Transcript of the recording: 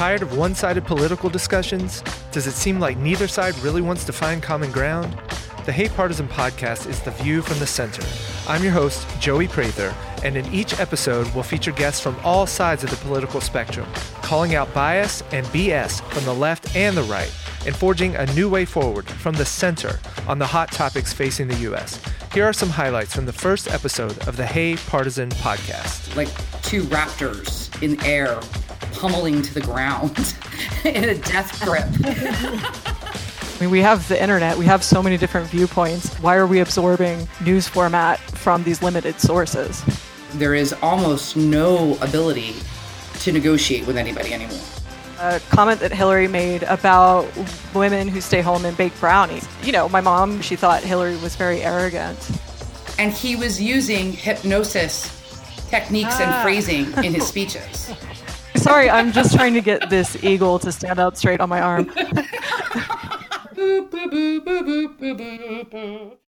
Tired of one sided political discussions? Does it seem like neither side really wants to find common ground? The Hey Partisan podcast is the view from the center. I'm your host, Joey Prather, and in each episode, we'll feature guests from all sides of the political spectrum, calling out bias and BS from the left and the right, and forging a new way forward from the center on the hot topics facing the U.S. Here are some highlights from the first episode of the Hey Partisan podcast. Like two raptors in air pummeling to the ground in a death grip. I mean, we have the internet, we have so many different viewpoints. Why are we absorbing news format from these limited sources? There is almost no ability to negotiate with anybody anymore. A comment that Hillary made about women who stay home and bake brownies. You know, my mom, she thought Hillary was very arrogant. And he was using hypnosis techniques ah. and phrasing in his speeches. Sorry, I'm just trying to get this eagle to stand up straight on my arm.